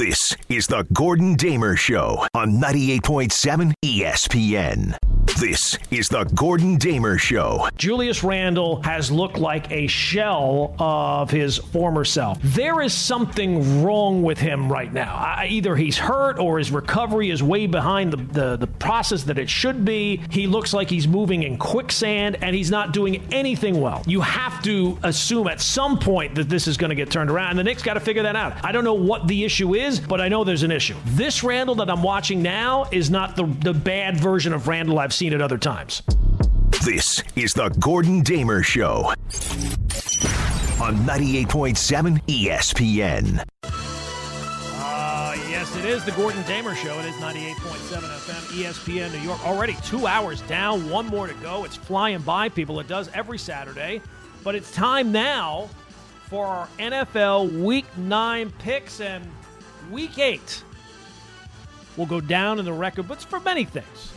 This is the Gordon Damer Show on 98.7 ESPN. This is the Gordon Damer Show. Julius Randle has looked like a shell of his former self. There is something wrong with him right now. I, either he's hurt or his recovery is way behind the, the, the process that it should be. He looks like he's moving in quicksand and he's not doing anything well. You have to assume at some point that this is going to get turned around, and the Knicks got to figure that out. I don't know what the issue is, but I know there's an issue. This Randle that I'm watching now is not the, the bad version of Randle I've seen at other times. This is the Gordon Damer Show on 98.7 ESPN. Uh, yes, it is the Gordon Damer Show. It is 98.7 FM, ESPN New York. Already two hours down, one more to go. It's flying by, people. It does every Saturday. But it's time now for our NFL Week 9 picks and Week 8 will go down in the record books for many things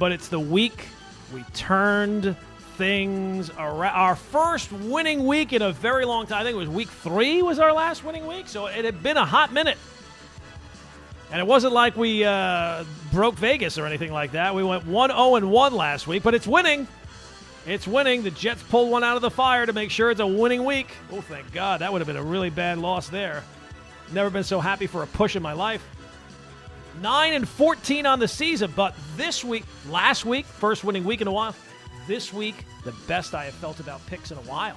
but it's the week we turned things around. Our first winning week in a very long time. I think it was week three was our last winning week, so it had been a hot minute. And it wasn't like we uh, broke Vegas or anything like that. We went 1 0 and 1 last week, but it's winning. It's winning. The Jets pulled one out of the fire to make sure it's a winning week. Oh, thank God. That would have been a really bad loss there. Never been so happy for a push in my life. 9 and 14 on the season, but this week, last week, first winning week in a while, this week, the best I have felt about picks in a while.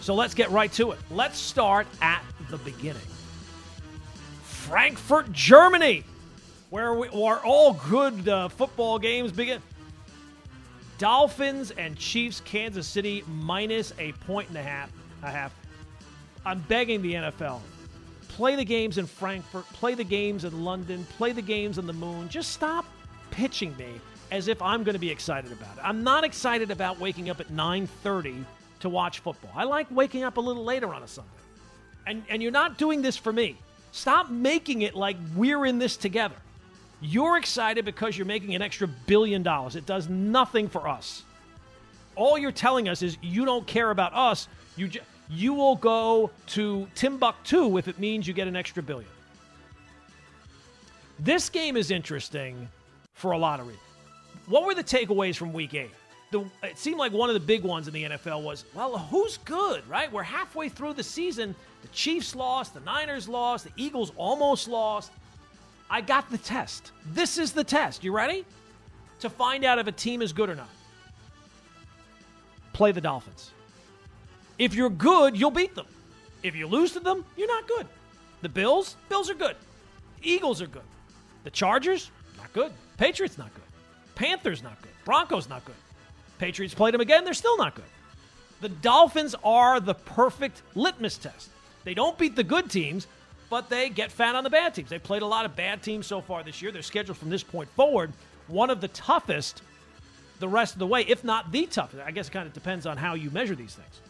So let's get right to it. Let's start at the beginning. Frankfurt, Germany, where, we, where all good uh, football games begin. Dolphins and Chiefs, Kansas City minus a point and a half. A half. I'm begging the NFL play the games in Frankfurt, play the games in London, play the games on the moon. Just stop pitching me as if I'm going to be excited about it. I'm not excited about waking up at 9:30 to watch football. I like waking up a little later on a Sunday. And and you're not doing this for me. Stop making it like we're in this together. You're excited because you're making an extra billion dollars. It does nothing for us. All you're telling us is you don't care about us. You just you will go to Timbuktu if it means you get an extra billion. This game is interesting for a lot of reasons. What were the takeaways from week eight? The, it seemed like one of the big ones in the NFL was, well, who's good, right? We're halfway through the season. The Chiefs lost, the Niners lost, the Eagles almost lost. I got the test. This is the test. You ready? To find out if a team is good or not. Play the Dolphins. If you're good, you'll beat them. If you lose to them, you're not good. The Bills, Bills are good. Eagles are good. The Chargers, not good. Patriots, not good. Panthers, not good. Broncos, not good. Patriots played them again, they're still not good. The Dolphins are the perfect litmus test. They don't beat the good teams, but they get fat on the bad teams. They played a lot of bad teams so far this year. They're scheduled from this point forward one of the toughest the rest of the way, if not the toughest. I guess it kind of depends on how you measure these things.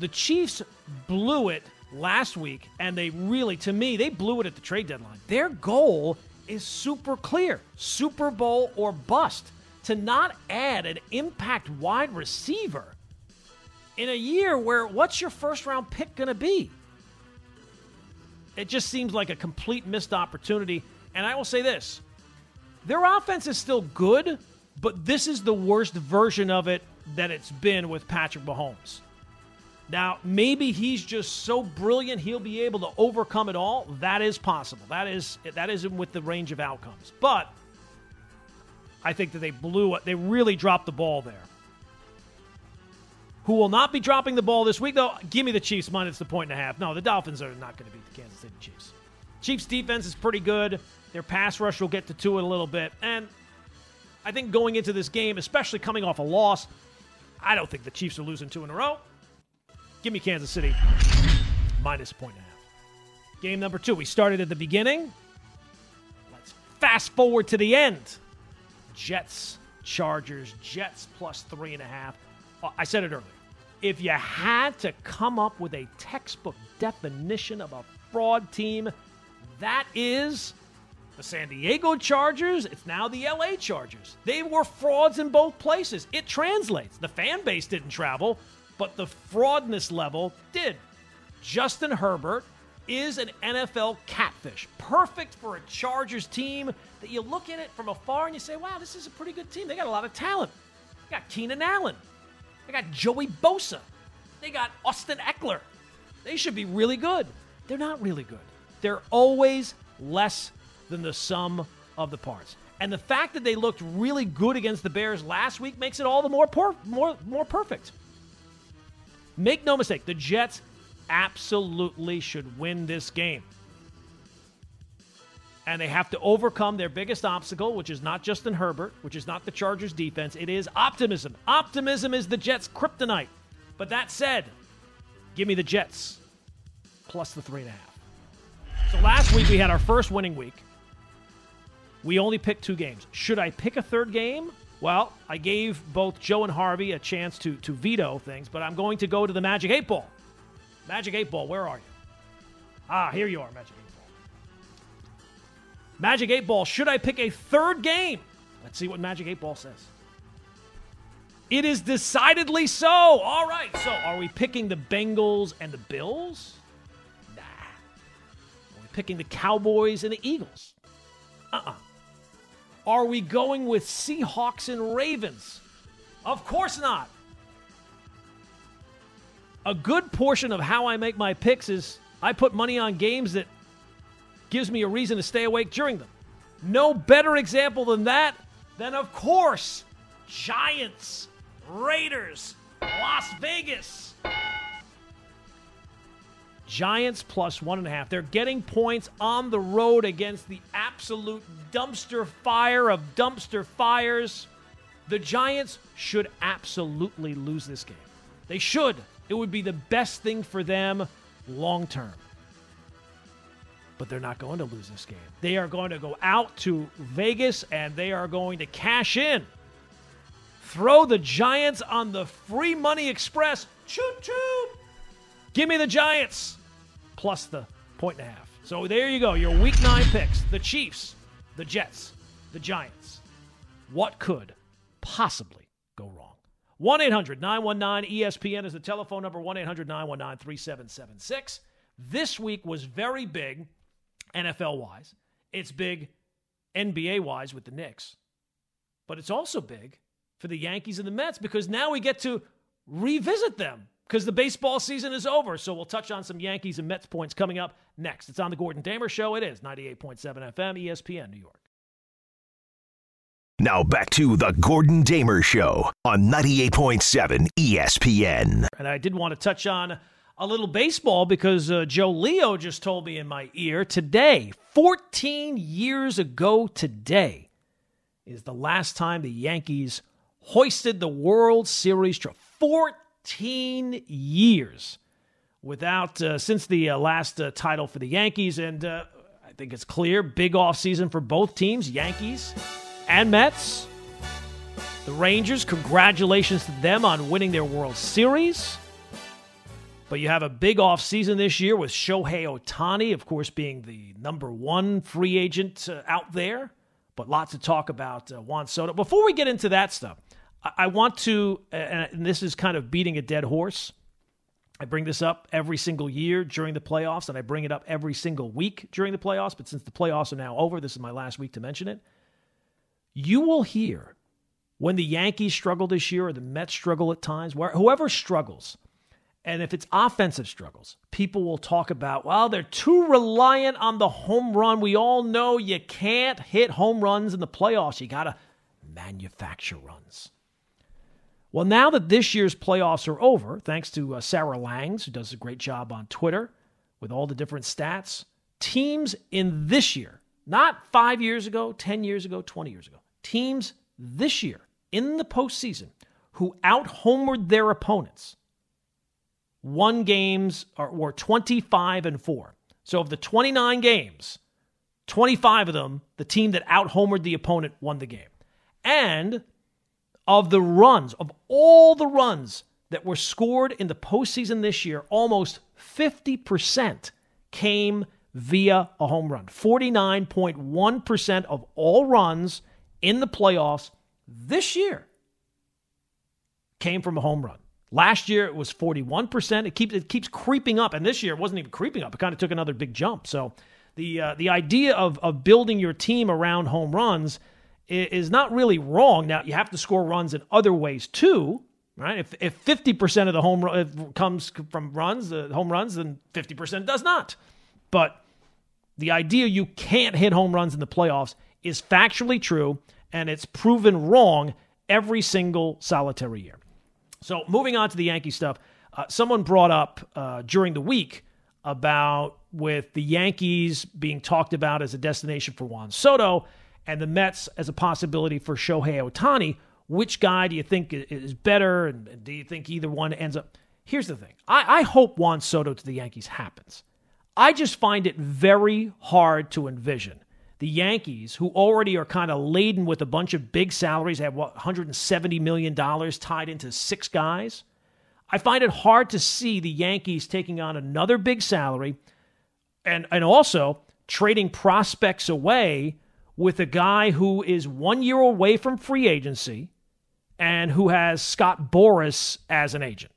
The Chiefs blew it last week, and they really, to me, they blew it at the trade deadline. Their goal is super clear Super Bowl or bust. To not add an impact wide receiver in a year where what's your first round pick going to be? It just seems like a complete missed opportunity. And I will say this their offense is still good, but this is the worst version of it that it's been with Patrick Mahomes. Now, maybe he's just so brilliant he'll be able to overcome it all. That is possible. That is that isn't with the range of outcomes. But I think that they blew it. They really dropped the ball there. Who will not be dropping the ball this week, though? Give me the Chiefs minus the point and a half. No, the Dolphins are not going to beat the Kansas City Chiefs. Chiefs defense is pretty good. Their pass rush will get to two in a little bit. And I think going into this game, especially coming off a loss, I don't think the Chiefs are losing two in a row. Give me Kansas City minus point and a half. Game number two. We started at the beginning. Let's fast forward to the end. Jets, Chargers, Jets plus three and a half. Uh, I said it earlier. If you had to come up with a textbook definition of a fraud team, that is the San Diego Chargers. It's now the LA Chargers. They were frauds in both places. It translates. The fan base didn't travel, but the fraudness level did. Justin Herbert is an NFL catfish. Perfect for a Chargers team that you look at it from afar and you say, wow, this is a pretty good team. They got a lot of talent. They got Keenan Allen. They got Joey Bosa. They got Austin Ekeler. They should be really good. They're not really good. They're always less than the sum of the parts. And the fact that they looked really good against the Bears last week makes it all the more per- more more perfect. Make no mistake, the Jets absolutely should win this game. And they have to overcome their biggest obstacle, which is not Justin Herbert, which is not the Chargers defense. It is optimism. Optimism is the Jets' kryptonite. But that said, give me the Jets plus the three and a half. So last week we had our first winning week. We only picked two games. Should I pick a third game? Well, I gave both Joe and Harvey a chance to, to veto things, but I'm going to go to the Magic 8 Ball. Magic 8 Ball, where are you? Ah, here you are, Magic 8 Ball. Magic 8 Ball, should I pick a third game? Let's see what Magic 8 Ball says. It is decidedly so. All right. So, are we picking the Bengals and the Bills? Nah. Are we picking the Cowboys and the Eagles? Uh uh-uh. uh Are we going with Seahawks and Ravens? Of course not. A good portion of how I make my picks is I put money on games that gives me a reason to stay awake during them. No better example than that than, of course, Giants Raiders, Las Vegas. Giants plus one and a half. They're getting points on the road against the absolute dumpster fire of dumpster fires. The Giants should absolutely lose this game. They should. It would be the best thing for them long term. But they're not going to lose this game. They are going to go out to Vegas and they are going to cash in Throw the Giants on the free money express. Choo choo. Give me the Giants plus the point and a half. So there you go. Your week nine picks the Chiefs, the Jets, the Giants. What could possibly go wrong? 1 800 919 ESPN is the telephone number 1 800 919 3776. This week was very big NFL wise. It's big NBA wise with the Knicks. But it's also big for the Yankees and the Mets because now we get to revisit them because the baseball season is over. So we'll touch on some Yankees and Mets points coming up next. It's on the Gordon Damer Show. It is 98.7 FM, ESPN, New York. Now back to the Gordon Damer Show on 98.7 ESPN. And I did want to touch on a little baseball because uh, Joe Leo just told me in my ear today, 14 years ago today, is the last time the Yankees hoisted the World Series trophy. 14 years without uh, since the uh, last uh, title for the Yankees, and uh, I think it's clear big off season for both teams, Yankees and Mets. The Rangers, congratulations to them on winning their World Series. But you have a big off season this year with Shohei Ohtani, of course, being the number one free agent uh, out there. But lots to talk about uh, Juan Soto. Before we get into that stuff, I want to, and this is kind of beating a dead horse. I bring this up every single year during the playoffs, and I bring it up every single week during the playoffs. But since the playoffs are now over, this is my last week to mention it. You will hear when the Yankees struggle this year or the Mets struggle at times, where whoever struggles, and if it's offensive struggles, people will talk about, well, they're too reliant on the home run. We all know you can't hit home runs in the playoffs. You got to manufacture runs. Well, now that this year's playoffs are over, thanks to uh, Sarah Langs, who does a great job on Twitter with all the different stats, teams in this year, not five years ago, 10 years ago, 20 years ago, teams this year in the postseason who out homered their opponents won games or were 25 and 4. So of the 29 games, 25 of them, the team that out homered the opponent won the game. And of the runs, of all the runs that were scored in the postseason this year, almost 50% came via a home run. 49.1% of all runs in the playoffs this year came from a home run. Last year it was 41%. It keeps it keeps creeping up, and this year it wasn't even creeping up. It kind of took another big jump. So the uh, the idea of of building your team around home runs is, not really wrong. Now you have to score runs in other ways too, right? If if 50% of the home run comes from runs, the home runs, then 50% does not. But the idea you can't hit home runs in the playoffs is factually true, and it's proven wrong every single solitary year. So, moving on to the Yankee stuff, uh, someone brought up uh, during the week about with the Yankees being talked about as a destination for Juan Soto and the Mets as a possibility for Shohei Ohtani. Which guy do you think is better? And do you think either one ends up? Here's the thing I, I hope Juan Soto to the Yankees happens. I just find it very hard to envision the Yankees, who already are kind of laden with a bunch of big salaries, have what, $170 million tied into six guys. I find it hard to see the Yankees taking on another big salary and, and also trading prospects away with a guy who is one year away from free agency and who has Scott Boras as an agent.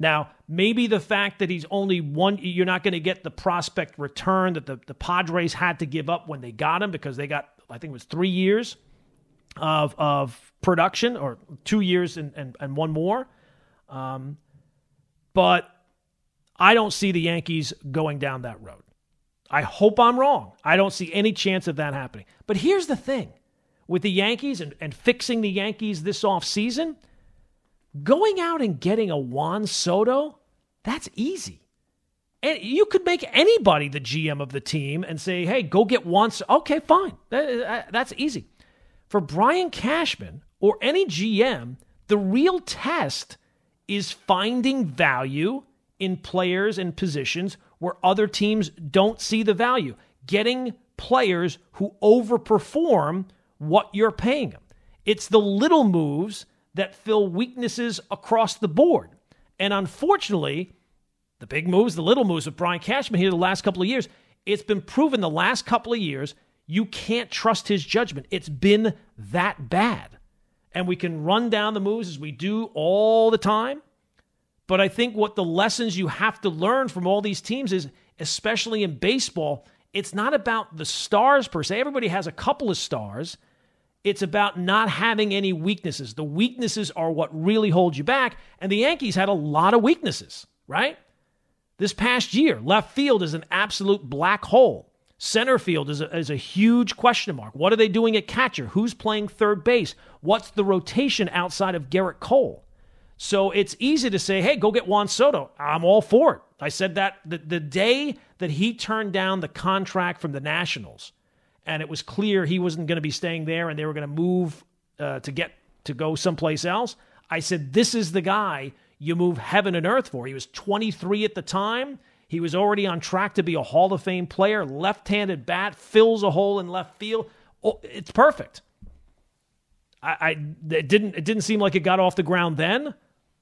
Now, maybe the fact that he's only one, you're not going to get the prospect return that the, the Padres had to give up when they got him because they got, I think it was three years of, of production or two years and, and, and one more. Um, but I don't see the Yankees going down that road. I hope I'm wrong. I don't see any chance of that happening. But here's the thing with the Yankees and, and fixing the Yankees this offseason season Going out and getting a Juan Soto, that's easy. And you could make anybody the GM of the team and say, hey, go get Juan Soto. Okay, fine. That, uh, that's easy. For Brian Cashman or any GM, the real test is finding value in players and positions where other teams don't see the value. Getting players who overperform what you're paying them. It's the little moves that fill weaknesses across the board. And unfortunately, the big moves, the little moves of Brian Cashman here the last couple of years, it's been proven the last couple of years you can't trust his judgment. It's been that bad. And we can run down the moves as we do all the time. But I think what the lessons you have to learn from all these teams is, especially in baseball, it's not about the stars per se. Everybody has a couple of stars. It's about not having any weaknesses. The weaknesses are what really hold you back. And the Yankees had a lot of weaknesses, right? This past year, left field is an absolute black hole. Center field is a, is a huge question mark. What are they doing at catcher? Who's playing third base? What's the rotation outside of Gerrit Cole? So it's easy to say, hey, go get Juan Soto. I'm all for it. I said that the, the day that he turned down the contract from the Nationals and it was clear he wasn't going to be staying there and they were going to move uh, to get to go someplace else. I said, This is the guy you move heaven and earth for. He was 23 at the time. He was already on track to be a Hall of Fame player. Left handed bat, fills a hole in left field. Oh, it's perfect. I, I it didn't it didn't seem like it got off the ground then.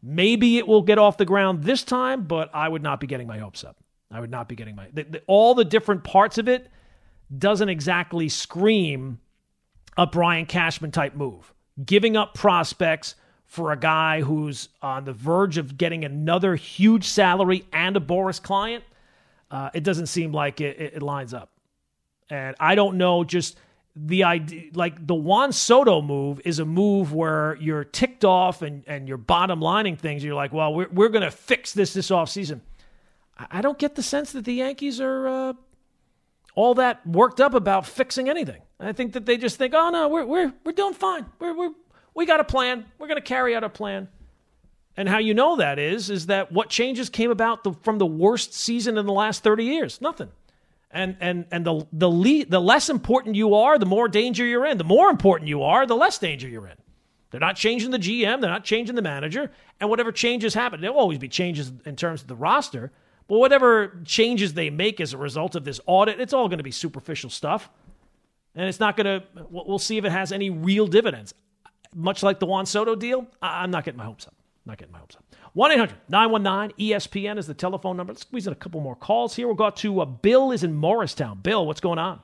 Maybe it will get off the ground this time, but I would not be getting my hopes up. I would not be getting my the, the, all the different parts of it doesn't exactly scream a Brian Cashman type move. Giving up prospects for a guy who's on the verge of getting another huge salary and a Boras client, uh, it doesn't seem like it, it, it lines up. And I don't know just the idea like the Juan Soto move is a move where you're ticked off and, and you're bottom lining things. You're like, well, we're, we're going to fix this this offseason. I don't get the sense that the Yankees are uh, all that worked up about fixing anything. I think that they just think, oh no, we're we're we're doing fine. We're we're we got a plan. We're going to carry out a plan. And how you know that is is that what changes came about the, from the worst season in the last 30 years? Nothing. And and and the the le- the less important you are, the more danger you're in. The more important you are, the less danger you're in. They're not changing the GM, they're not changing the manager, and whatever changes happen, there'll always be changes in terms of the roster, but whatever changes they make as a result of this audit, it's all going to be superficial stuff. And it's not going to, we'll see if it has any real dividends. Much like the Juan Soto deal, I'm not getting my hopes up. Not getting my hopes up. 1 800 919 ESPN is the telephone number. Let's squeeze in a couple more calls here. We'll go to uh, Bill is in Morristown. Bill, what's going on?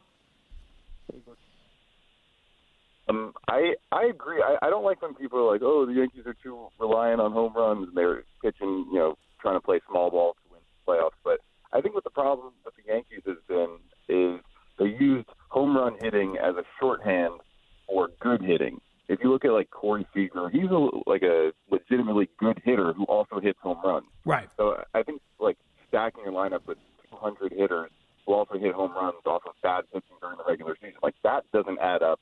Um, I I agree. I, I don't like when people are like, "Oh, the Yankees are too reliant on home runs and they're pitching, you know, trying to play small ball to win the playoffs." But I think what the problem with the Yankees has been is they used home run hitting as a shorthand for good hitting. If you look at like Corey Seager, he's a, like a legitimately good hitter who also hits home runs. Right. So I think like stacking your lineup with 200 hitters who also hit home runs off of bad pitching during the regular season, like that doesn't add up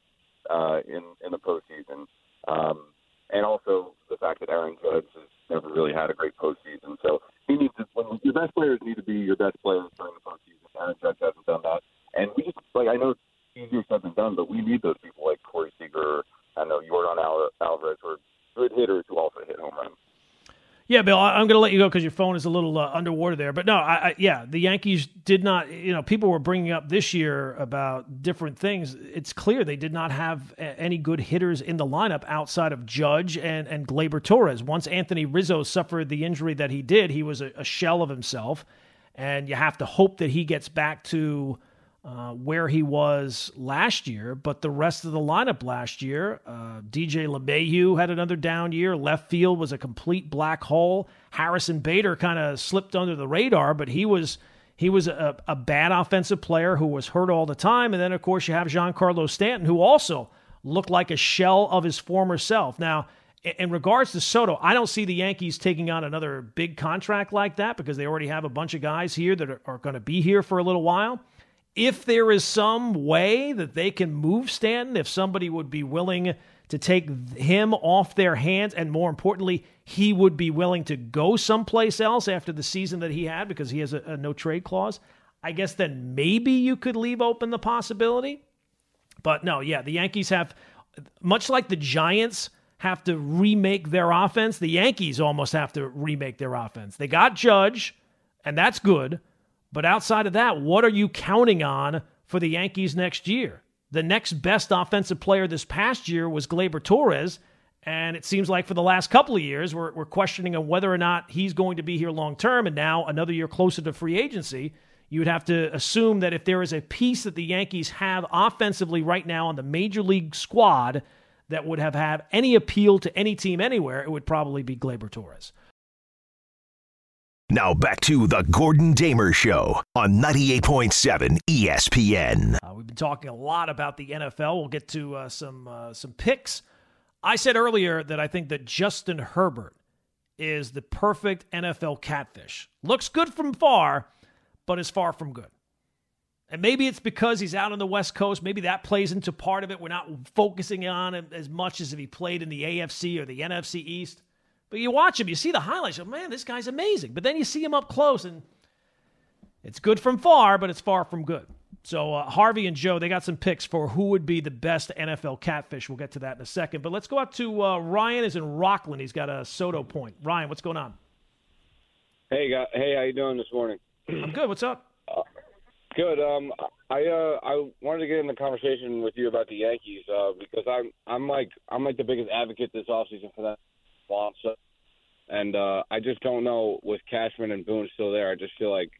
uh, in in the postseason. Um, and also the fact that Aaron Judge has never really had a great postseason. So he needs to. When your best players need to be your best players during the postseason. Aaron Judge hasn't done that, and we just like I know it's easier said than done, but we need those people like Corey Seager. I know Yordan Al- Alvarez who are good hitters who also hit home runs. Yeah, Bill, I- I'm going to let you go because your phone is a little uh, underwater there. But no, I, I, yeah, the Yankees did not. You know, people were bringing up this year about different things. It's clear they did not have a- any good hitters in the lineup outside of Judge and and Gleyber Torres. Once Anthony Rizzo suffered the injury that he did, he was a, a shell of himself, and you have to hope that he gets back to. Uh, where he was last year, but the rest of the lineup last year, uh, DJ LeMahieu had another down year. Left field was a complete black hole. Harrison Bader kind of slipped under the radar, but he was he was a, a bad offensive player who was hurt all the time. And then of course you have Giancarlo Stanton, who also looked like a shell of his former self. Now, in- in regards to Soto, I don't see the Yankees taking on another big contract like that because they already have a bunch of guys here that are, are going to be here for a little while if there is some way that they can move Stanton, if somebody would be willing to take him off their hands, and more importantly, he would be willing to go someplace else after the season that he had because he has a, a no trade clause, I guess then maybe you could leave open the possibility. But no, yeah, the Yankees have, much like the Giants have to remake their offense, the Yankees almost have to remake their offense. They got Judge, and that's good. But outside of that, what are you counting on for the Yankees next year? The next best offensive player this past year was Gleyber Torres. And it seems like for the last couple of years, we're, we're questioning on whether or not he's going to be here long term. And now, another year closer to free agency, you would have to assume that if there is a piece that the Yankees have offensively right now on the major league squad that would have had any appeal to any team anywhere, it would probably be Gleyber Torres. Now back to the Gordon Damer Show on 98.7 ESPN. Uh, we've been talking a lot about the NFL. We'll get to uh, some uh, some picks. I said earlier that I think that Justin Herbert is the perfect NFL catfish. Looks good from far, but is far from good. And maybe it's because he's out on the West Coast. Maybe that plays into part of it. We're not focusing on him as much as if he played in the AFC or the NFC East. But you watch him, you see the highlights. You're, man, this guy's amazing. But then you see him up close, and it's good from far, but it's far from good. So uh, Harvey and Joe, they got some picks for who would be the best NFL catfish. We'll get to that in a second. But let's go out to uh, Ryan. Is in Rockland. He's got a Soto point. Ryan, what's going on? Hey, guy. Hey, how you doing this morning? I'm good. What's up? Good. Um, I uh, I wanted to get in the conversation with you about the Yankees uh, because I'm I'm like I'm like the biggest advocate this offseason for that so, and uh, I just don't know with Cashman and Boone still there. I just feel like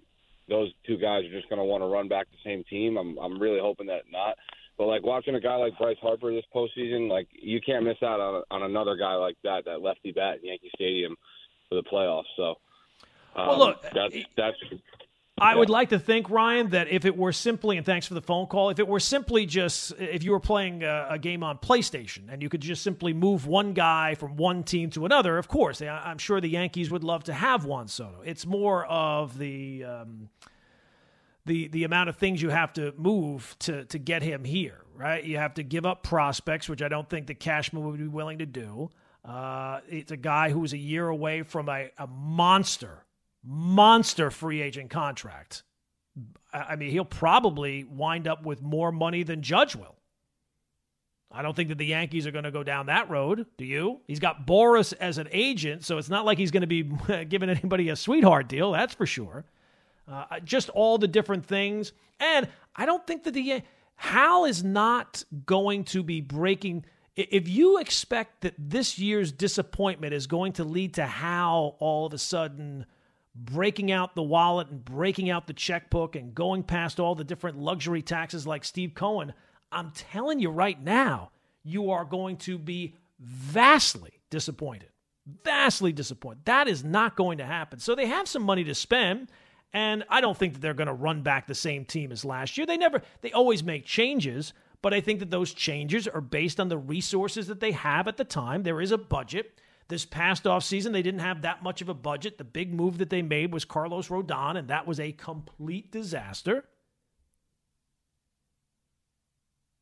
those two guys are just going to want to run back the same team. I'm I'm really hoping that not. But like watching a guy like Bryce Harper this postseason, like you can't miss out on on another guy like that, that lefty bat in Yankee Stadium for the playoffs. So, um, Well, look, that's that's I would like to think, Ryan, that if it were simply, and thanks for the phone call, if it were simply just, if you were playing a, a game on PlayStation and you could just simply move one guy from one team to another, of course, I, I'm sure the Yankees would love to have Juan Soto. It's more of the. Um, the, the amount of things you have to move to, to get him here, right? You have to give up prospects, which I don't think the Cashman would be willing to do. Uh, it's a guy who was a year away from a, a monster monster free agent contract. I mean, he'll probably wind up with more money than Judge will. I don't think that the Yankees are going to go down that road. Do you? He's got Boras as an agent, so it's not like he's going to be giving anybody a sweetheart deal, that's for sure. Uh, just all the different things. And I don't think that the Hal is not going to be breaking. If you expect that this year's disappointment is going to lead to Hal all of a sudden breaking out the wallet and breaking out the checkbook and going past all the different luxury taxes like Steve Cohen, I'm telling you right now, you are going to be vastly disappointed. Vastly disappointed. That is not going to happen. So they have some money to spend. And I don't think that they're going to run back the same team as last year. They never, they always make changes, but I think that those changes are based on the resources that they have at the time. There is a budget. This past offseason, they didn't have that much of a budget. The big move that they made was Carlos Rodon, and that was a complete disaster.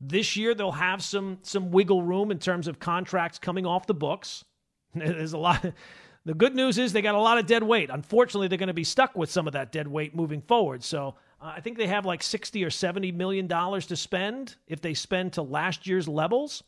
This year, they'll have some some wiggle room in terms of contracts coming off the books. There's a lot. The good news is they got a lot of dead weight. Unfortunately, they're going to be stuck with some of that dead weight moving forward. So uh, I think they have like 60 or 70 million dollars to spend if they spend to last year's levels.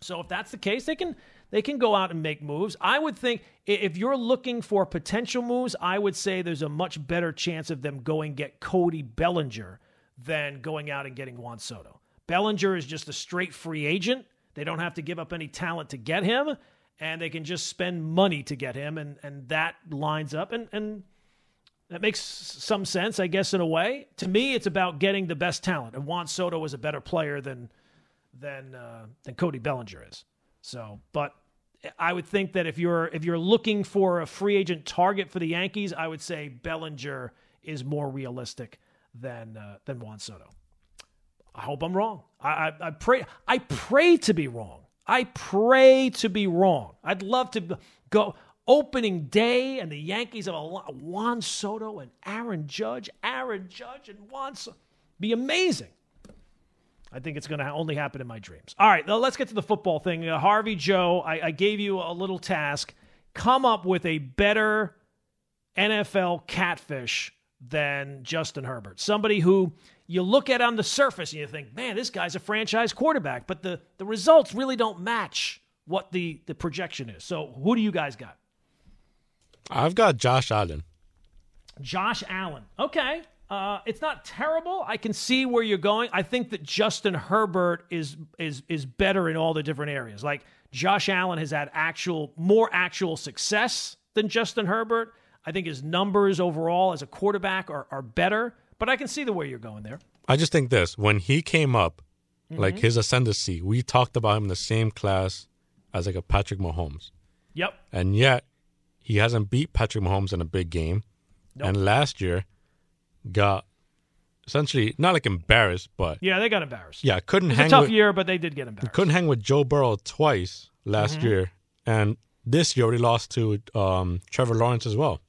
So if that's the case, they can they can go out and make moves. I would think if you're looking for potential moves, I would say there's a much better chance of them going get Cody Bellinger than going out and getting Juan Soto. Bellinger is just a straight free agent. They don't have to give up any talent to get him and they can just spend money to get him, and and that lines up, and and that makes some sense, I guess, in a way. To me, it's about getting the best talent, and Juan Soto is a better player than than uh, than Cody Bellinger is. So, but I would think that if you're if you're looking for a free agent target for the Yankees, I would say Bellinger is more realistic than uh, than Juan Soto. I hope I'm wrong. I, I, I pray I pray to be wrong. I pray to be wrong. I'd love to go opening day and the Yankees have a Juan Soto and Aaron Judge, Aaron Judge and Juan Soto. Be amazing. I think it's going to only happen in my dreams. All right, let's get to the football thing. Uh, Harvey Joe, I, I gave you a little task. Come up with a better NFL catfish than Justin Herbert. Somebody who you look at on the surface and you think, man, this guy's a franchise quarterback, but the, the results really don't match what the, the projection is. So who do you guys got? I've got Josh Allen. Josh Allen. Okay. Uh, it's not terrible. I can see where you're going. I think that Justin Herbert is is is better in all the different areas. Like Josh Allen has had actual more actual success than Justin Herbert. I think his numbers overall as a quarterback are, are better. But I can see the way you're going there. I just think this when he came up, mm-hmm. like his ascendancy, we talked about him in the same class as like a Patrick Mahomes. Yep. And yet he hasn't beat Patrick Mahomes in a big game. Nope. And last year got essentially not like embarrassed, but yeah, they got embarrassed. Yeah, couldn't it hang. a tough with, year, but they did get embarrassed. Couldn't hang with Joe Burrow twice last mm-hmm. year, and this year he lost to um, Trevor Lawrence as well.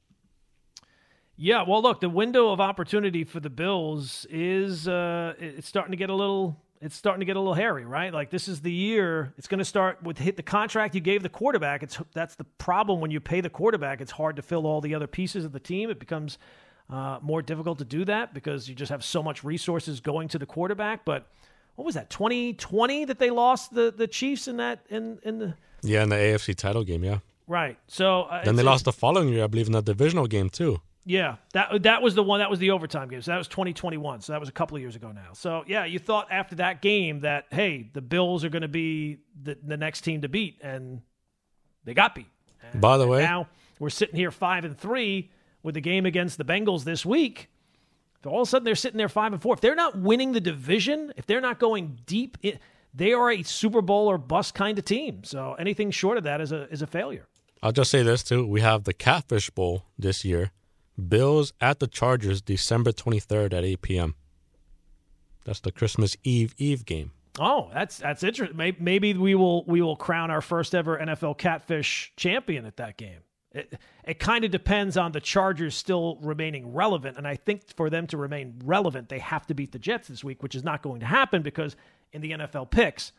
Yeah, well, look, the window of opportunity for the Bills is uh, it's starting to get a little it's starting to get a little hairy, right? Like this is the year it's going to start with hit the contract you gave the quarterback. It's that's the problem when you pay the quarterback. It's hard to fill all the other pieces of the team. It becomes uh, more difficult to do that because you just have so much resources going to the quarterback. But what was that 2020 that they lost the the Chiefs in that in in the yeah in the AFC title game? Yeah, right. So uh, then they lost the following year, I believe, in the divisional game too. Yeah, that that was the one. That was the overtime game. So that was 2021. So that was a couple of years ago now. So yeah, you thought after that game that hey, the Bills are going to be the, the next team to beat, and they got beat. And, By the way, now we're sitting here five and three with the game against the Bengals this week. all of a sudden they're sitting there five and four. If they're not winning the division, if they're not going deep, they are a Super Bowl or bust kind of team. So anything short of that is a is a failure. I'll just say this too: we have the Catfish Bowl this year Bills at the Chargers, December 23rd at 8 p.m. That's the Christmas Eve Eve game. Oh, that's that's interesting. Maybe, maybe we will we will crown our first ever NFL catfish champion at that game. It, it kind of depends on the Chargers still remaining relevant, and I think for them to remain relevant, they have to beat the Jets this week, which is not going to happen because in the NFL picks,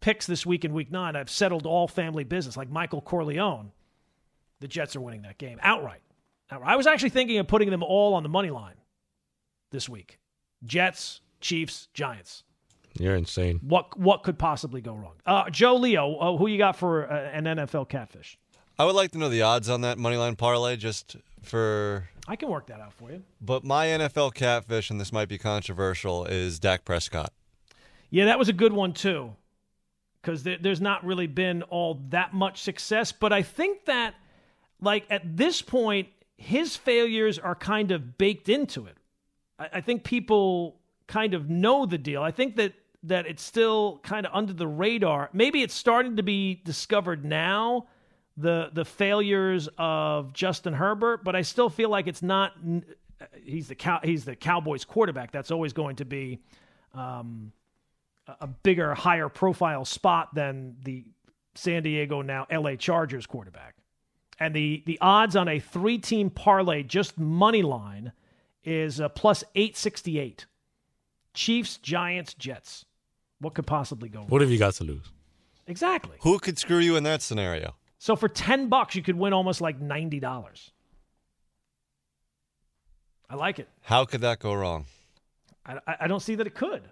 picks this week in Week Nine, I've settled all family business. Like Michael Corleone, the Jets are winning that game outright. I was actually thinking of putting them all on the money line this week. Jets, Chiefs, Giants. You're insane. What what could possibly go wrong? Uh, Joe Leo, uh, who you got for uh, an NFL catfish? I would like to know the odds on that money line parlay just for. I can work that out for you. But my NFL catfish, and this might be controversial, is Dak Prescott. Yeah, that was a good one too, because there, there's not really been all that much success. But I think that, like at this point, his failures are kind of baked into it. I, I think people kind of know the deal. I think that that it's still kind of under the radar. Maybe it's starting to be discovered now, the the failures of Justin Herbert, but I still feel like it's not. He's the cow, he's the Cowboys quarterback. That's always going to be um, a bigger, higher profile spot than the San Diego now LA Chargers quarterback. And the the odds on a three team parlay, just money line, is uh, plus eight sixty eight. Chiefs, Giants, Jets. What could possibly go wrong? What have you got to lose? Exactly. Who could screw you in that scenario? So for 10 bucks, you could win almost like $90. I like it. How could that go wrong? I, I don't see that it could.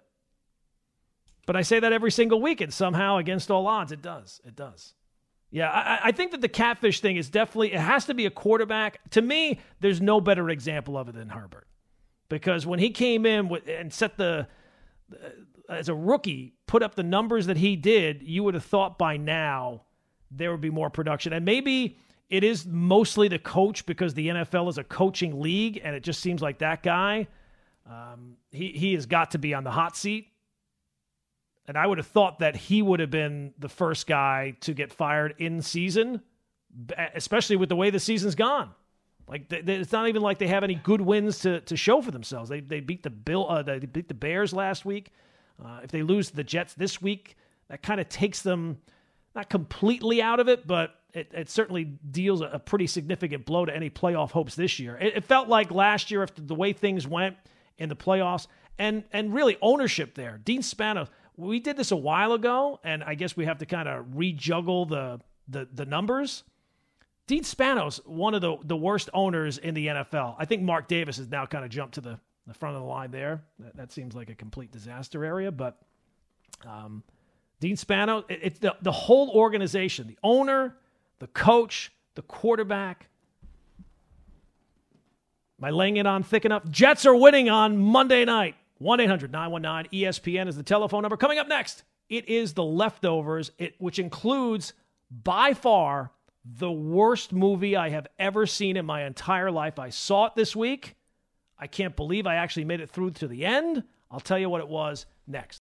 But I say that every single week, and somehow, against all odds, it does. It does. Yeah, I, I, think that the catfish thing is definitely, it has to be a quarterback. To me, there's no better example of it than Herbert. Because when he came in with, and set the, uh, as a rookie, put up the numbers that he did, you would have thought by now there would be more production. And maybe it is mostly the coach because the NFL is a coaching league, and it just seems like that guy, um, he, he has got to be on the hot seat. And I would have thought that he would have been the first guy to get fired in season, especially with the way the season's gone. Like they, they, it's not even like they have any good wins to, to show for themselves. They they beat the Bill uh, they beat the Bears last week. Uh, if they lose the Jets this week, that kind of takes them not completely out of it, but it, it certainly deals a, pretty significant blow to any playoff hopes this year. It, it, felt like last year, after the way things went in the playoffs, and and really ownership there. Dean Spanos, we did this a while ago, and I guess we have to kind of rejuggle the the the numbers. Dean Spanos, one of the, the worst owners in the NFL. I think Mark Davis has now kind of jumped to the, the front of the line there. That, that seems like a complete disaster area, but um, Dean Spano, it, it's the, the whole organization, the owner, the coach, the quarterback. Am I laying it on thick enough? Jets are winning on Monday night. 1 800 919 ESPN is the telephone number. Coming up next, it is the leftovers, it, which includes by far the worst movie I have ever seen in my entire life. I saw it this week. I can't believe I actually made it through to the end. I'll tell you what it was next.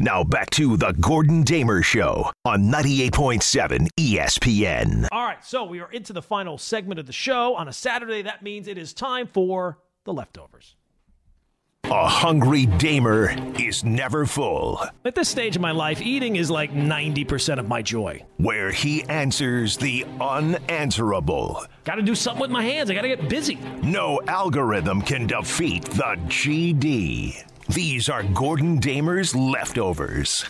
Now back to the Gordon Damer Show on 98.7 ESPN. All right, so we are into the final segment of the show. On a Saturday, that means it is time for the leftovers. A hungry damer is never full. At this stage of my life, eating is like 90% of my joy. Where he answers the unanswerable. Got to do something with my hands. I got to get busy. No algorithm can defeat the GD. These are Gordon Damer's leftovers.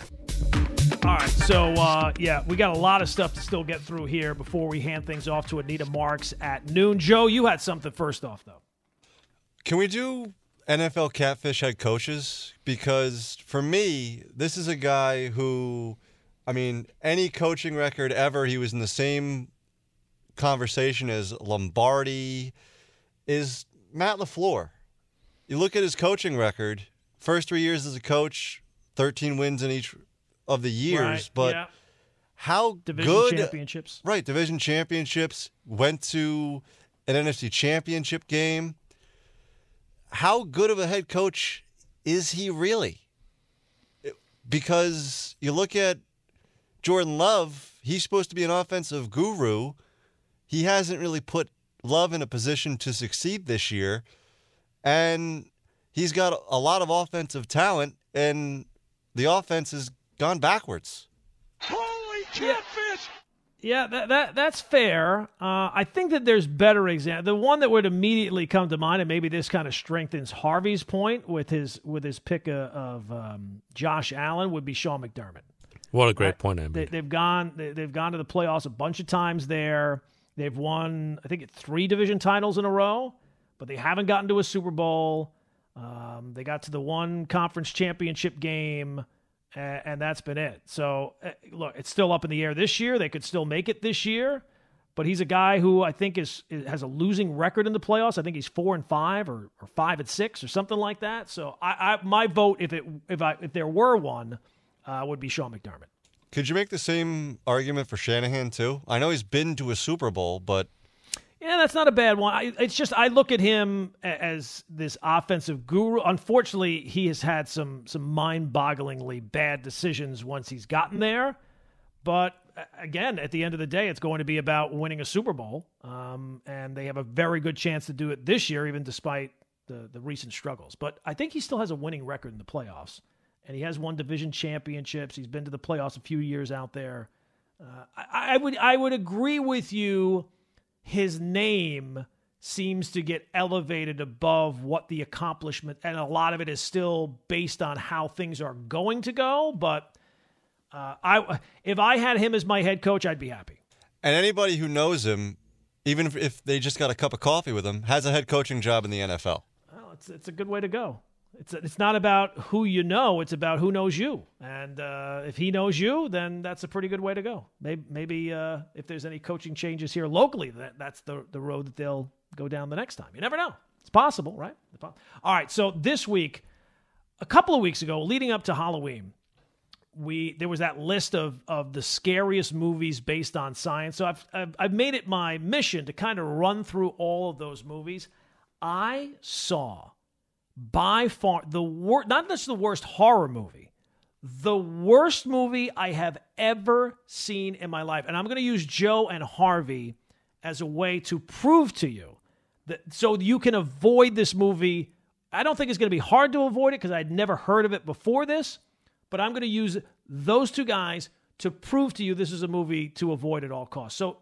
All right, so uh, yeah, we got a lot of stuff to still get through here before we hand things off to Anita Marks at noon. Joe, you had something first off, though. Can we do NFL catfish head coaches because for me, this is a guy who, I mean, any coaching record ever, he was in the same conversation as Lombardi, is Matt LaFleur. You look at his coaching record, first three years as a coach, 13 wins in each of the years, right, but yeah. how division good championships. Right, division championships, went to an NFC championship game how good of a head coach is he really? Because you look at Jordan Love, he's supposed to be an offensive guru. He hasn't really put Love in a position to succeed this year. And he's got a lot of offensive talent, and the offense has gone backwards. Holy catfish! Yeah, that, that that's fair. Uh, I think that there's better example. The one that would immediately come to mind, and maybe this kind of strengthens Harvey's point with his with his pick of, of um, Josh Allen, would be Sean McDermott. What a great right? point, Emily. They, have gone they, have gone to the playoffs a bunch of times there. They've won, I think, three division titles in a row, but they haven't gotten to a Super Bowl. Um, they got to the one conference championship game and, and that's been it. So uh, look, it's still up in the air this year. They could still make it this year, but he's a guy who I think is, is has a losing record in the playoffs. I think he's four and five or, or five and six or something like that. So I, I my vote if it if I if there were one uh, would be Sean McDermott. Could you make the same argument for Shanahan too? I know he's been to a Super Bowl, but Yeah, that's not a bad one. I, it's just I look at him as this offensive guru. Unfortunately, he has had some some mind-bogglingly bad decisions once he's gotten there. But again, at the end of the day, it's going to be about winning a Super Bowl, um, and they have a very good chance to do it this year, even despite the the recent struggles. But I think he still has a winning record in the playoffs, and he has won division championships. He's been to the playoffs a few years out there. Uh, I, I would I would agree with you. His name seems to get elevated above what the accomplishment, and a lot of it is still based on how things are going to go. But uh, I, if I had him as my head coach, I'd be happy. And anybody who knows him, even if, if they just got a cup of coffee with him, has a head coaching job in the NFL. Well, it's it's a good way to go. It's it's not about who you know; it's about who knows you. And uh, if he knows you, then that's a pretty good way to go. Maybe maybe uh, if there's any coaching changes here locally, that that's the the road that they'll go down the next time. You never know. It's possible, right? All right. So this week, a couple of weeks ago, leading up to Halloween, we there was that list of of the scariest movies based on science. So I've I've, I've made it my mission to kind of run through all of those movies. I saw by far the worst, not just the worst horror movie, the worst movie I have ever seen in my life. And I'm going to use Joe and Harvey as a way to prove to you that so you can avoid this movie. I don't think it's going to be hard to avoid it because I'd never heard of it before this, but I'm going to use those two guys to prove to you this is a movie to avoid at all costs. So,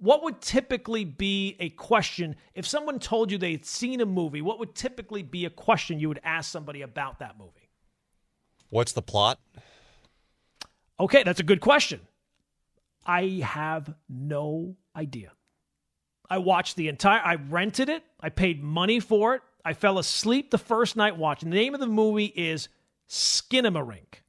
what would typically be a question if someone told you they'd seen a movie? What would typically be a question you would ask somebody about that movie? What's the plot? Okay, that's a good question. I have no idea. I watched the entire I rented it. I paid money for it. I fell asleep the first night watching. The name of the movie is Skinamarink.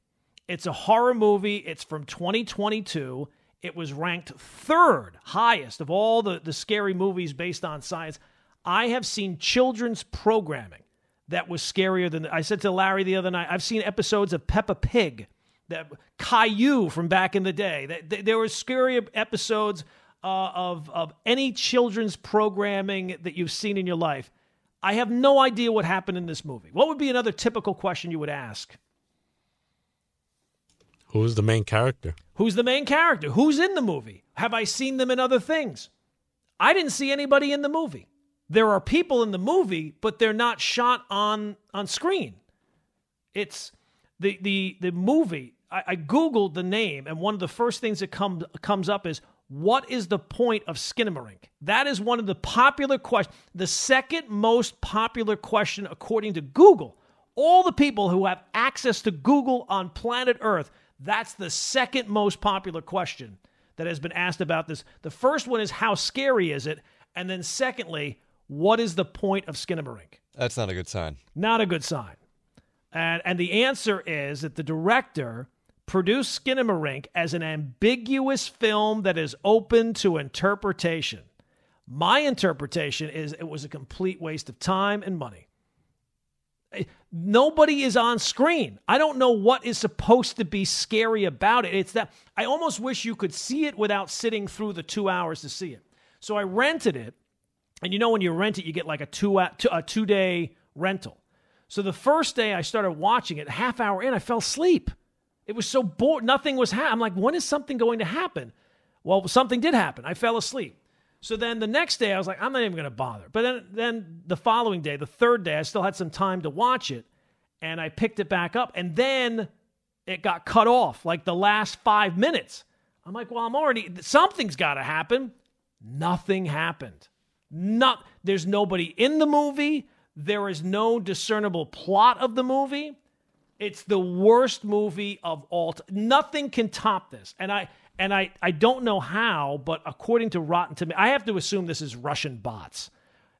It's a horror movie. It's from 2022. It was ranked third highest of all the, the scary movies based on science. I have seen children's programming that was scarier than I said to Larry the other night. I've seen episodes of Peppa Pig, that Caillou from back in the day. That there were scarier episodes uh, of of any children's programming that you've seen in your life. I have no idea what happened in this movie. What would be another typical question you would ask? Who's the main character? Who's the main character? Who's in the movie? Have I seen them in other things? I didn't see anybody in the movie. There are people in the movie, but they're not shot on on screen. It's the the the movie. I, I googled the name, and one of the first things that comes comes up is what is the point of Skinamarink? That is one of the popular questions. The second most popular question according to Google. All the people who have access to Google on planet Earth, that's the second most popular question that has been asked about this. The first one is how scary is it? And then secondly, what is the point of Skinamarink? That's not a good sign. Not a good sign. And and the answer is that the director produced Skinamarink as an ambiguous film that is open to interpretation. My interpretation is it was a complete waste of time and money. Nobody is on screen. I don't know what is supposed to be scary about it. It's that I almost wish you could see it without sitting through the two hours to see it. So I rented it, and you know when you rent it, you get like a two a two day rental. So the first day I started watching it, half hour in, I fell asleep. It was so bored. Nothing was happening. I'm like, when is something going to happen? Well, something did happen. I fell asleep. So then the next day, I was like, I'm not even going to bother. But then, then the following day, the third day, I still had some time to watch it, and I picked it back up, and then it got cut off like the last five minutes. I'm like, well, I'm already something's got to happen. Nothing happened. Not there's nobody in the movie. There is no discernible plot of the movie. It's the worst movie of all. T- Nothing can top this. And I and I I don't know how, but according to Rotten Tomatoes, I have to assume this is Russian bots.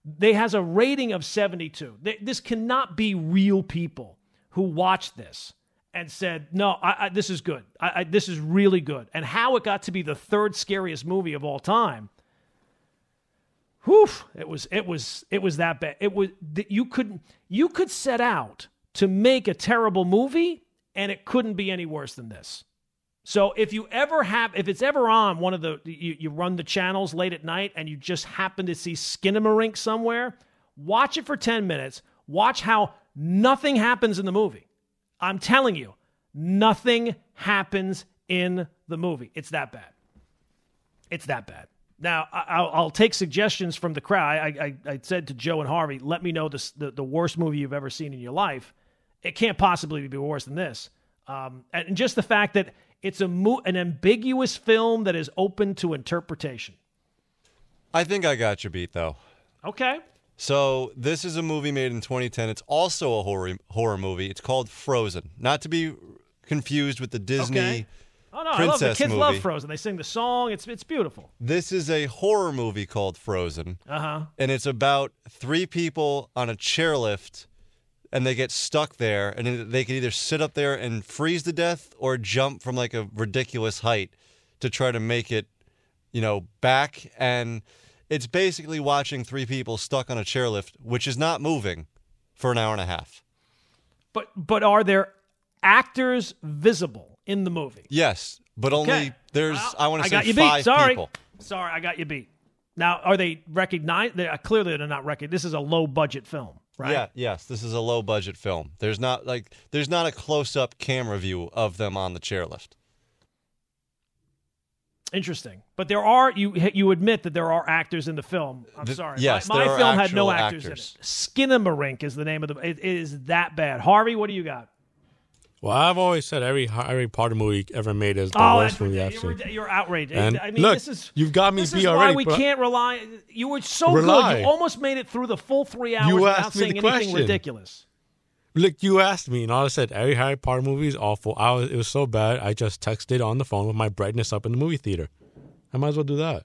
They has a rating of 72. They, this cannot be real people who watched this and said, "No, I, I, this is good. I, this is really good." And how it got to be the third scariest movie of all time. Whew! It was it was it was that bad. It was that you could you could set out to make a terrible movie, and it couldn't be any worse than this. So if you ever have, if it's ever on one of the, you, you run the channels late at night and you just happen to see Skinamarink somewhere, watch it for 10 minutes. Watch how nothing happens in the movie. I'm telling you, nothing happens in the movie. It's that bad. It's that bad. Now, I'll take suggestions from the crowd. I, I, I said to Joe and Harvey, let me know the, the, the worst movie you've ever seen in your life. It can't possibly be worse than this. Um, and just the fact that it's a mo- an ambiguous film that is open to interpretation. I think I got you beat though. Okay. So this is a movie made in 2010. It's also a horror horror movie. It's called Frozen, not to be confused with the Disney. Okay. Oh no, I love the Princess kids love. Frozen. They sing the song. It's it's beautiful. This is a horror movie called Frozen, Uh huh. and it's about three people on a chairlift, and they get stuck there, and they can either sit up there and freeze to death or jump from like a ridiculous height to try to make it, you know, back. And it's basically watching three people stuck on a chairlift, which is not moving, for an hour and a half. But but are there actors visible in the movie? Yes, but only Okay. there's Well, I want to say got you five beat. Sorry. people. Sorry, I got you beat. Now, are they recognized? They, uh, clearly, they're not recognized. This is a low budget film, right? Yeah, yes, this is a low budget film. There's not like there's not a close up camera view of them on the chairlift. Interesting. But there are you you admit that there are actors in the film. I'm Th- sorry. yes, my, my film had no actors, actors. in it. Skinamarink is the name of the. It, it is that bad. Harvey, what do you got? Well, I've always said every Harry Potter movie ever made is the oh, worst movie I've you're, seen. you're outraged. And I mean, look, this is you've got me this beat is already, why we can't rely. You were so Rely. good. You almost made it through the full three hours You without saying anything question. ridiculous. Look, you asked me, and all I said every Harry Potter movie is awful. I was, it was so bad. I just texted on the phone with my brightness up in the movie theater. I might as well do that.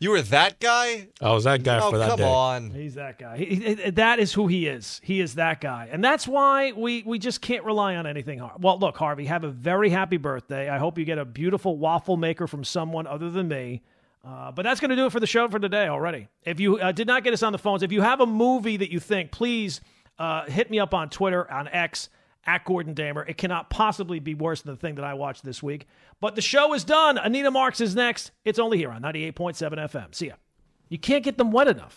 You were that guy? I was that guy oh, for that come day. on. He's that guy. He, he- that is who he is. He is that guy, and that's why we we just can't rely on anything. Har- Well, look, Harvey, have a very happy birthday. I hope you get a beautiful waffle maker from someone other than me. Uh, but that's going to do it for the show for today already. If you uh, did not get us on the phones, if you have a movie that you think, please uh, hit me up on Twitter, on X, at Gordon Damer. It cannot possibly be worse than the thing that I watched this week. But the show is done. Anita Marks is next. It's only here on 98.7 FM. See ya. You can't get them wet enough.